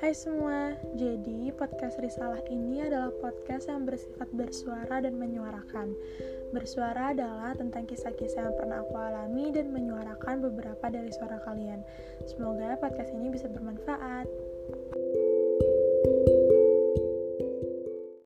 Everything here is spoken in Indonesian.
Hai semua, jadi podcast Risalah ini adalah podcast yang bersifat bersuara dan menyuarakan. Bersuara adalah tentang kisah-kisah yang pernah aku alami dan menyuarakan beberapa dari suara kalian. Semoga podcast ini bisa bermanfaat.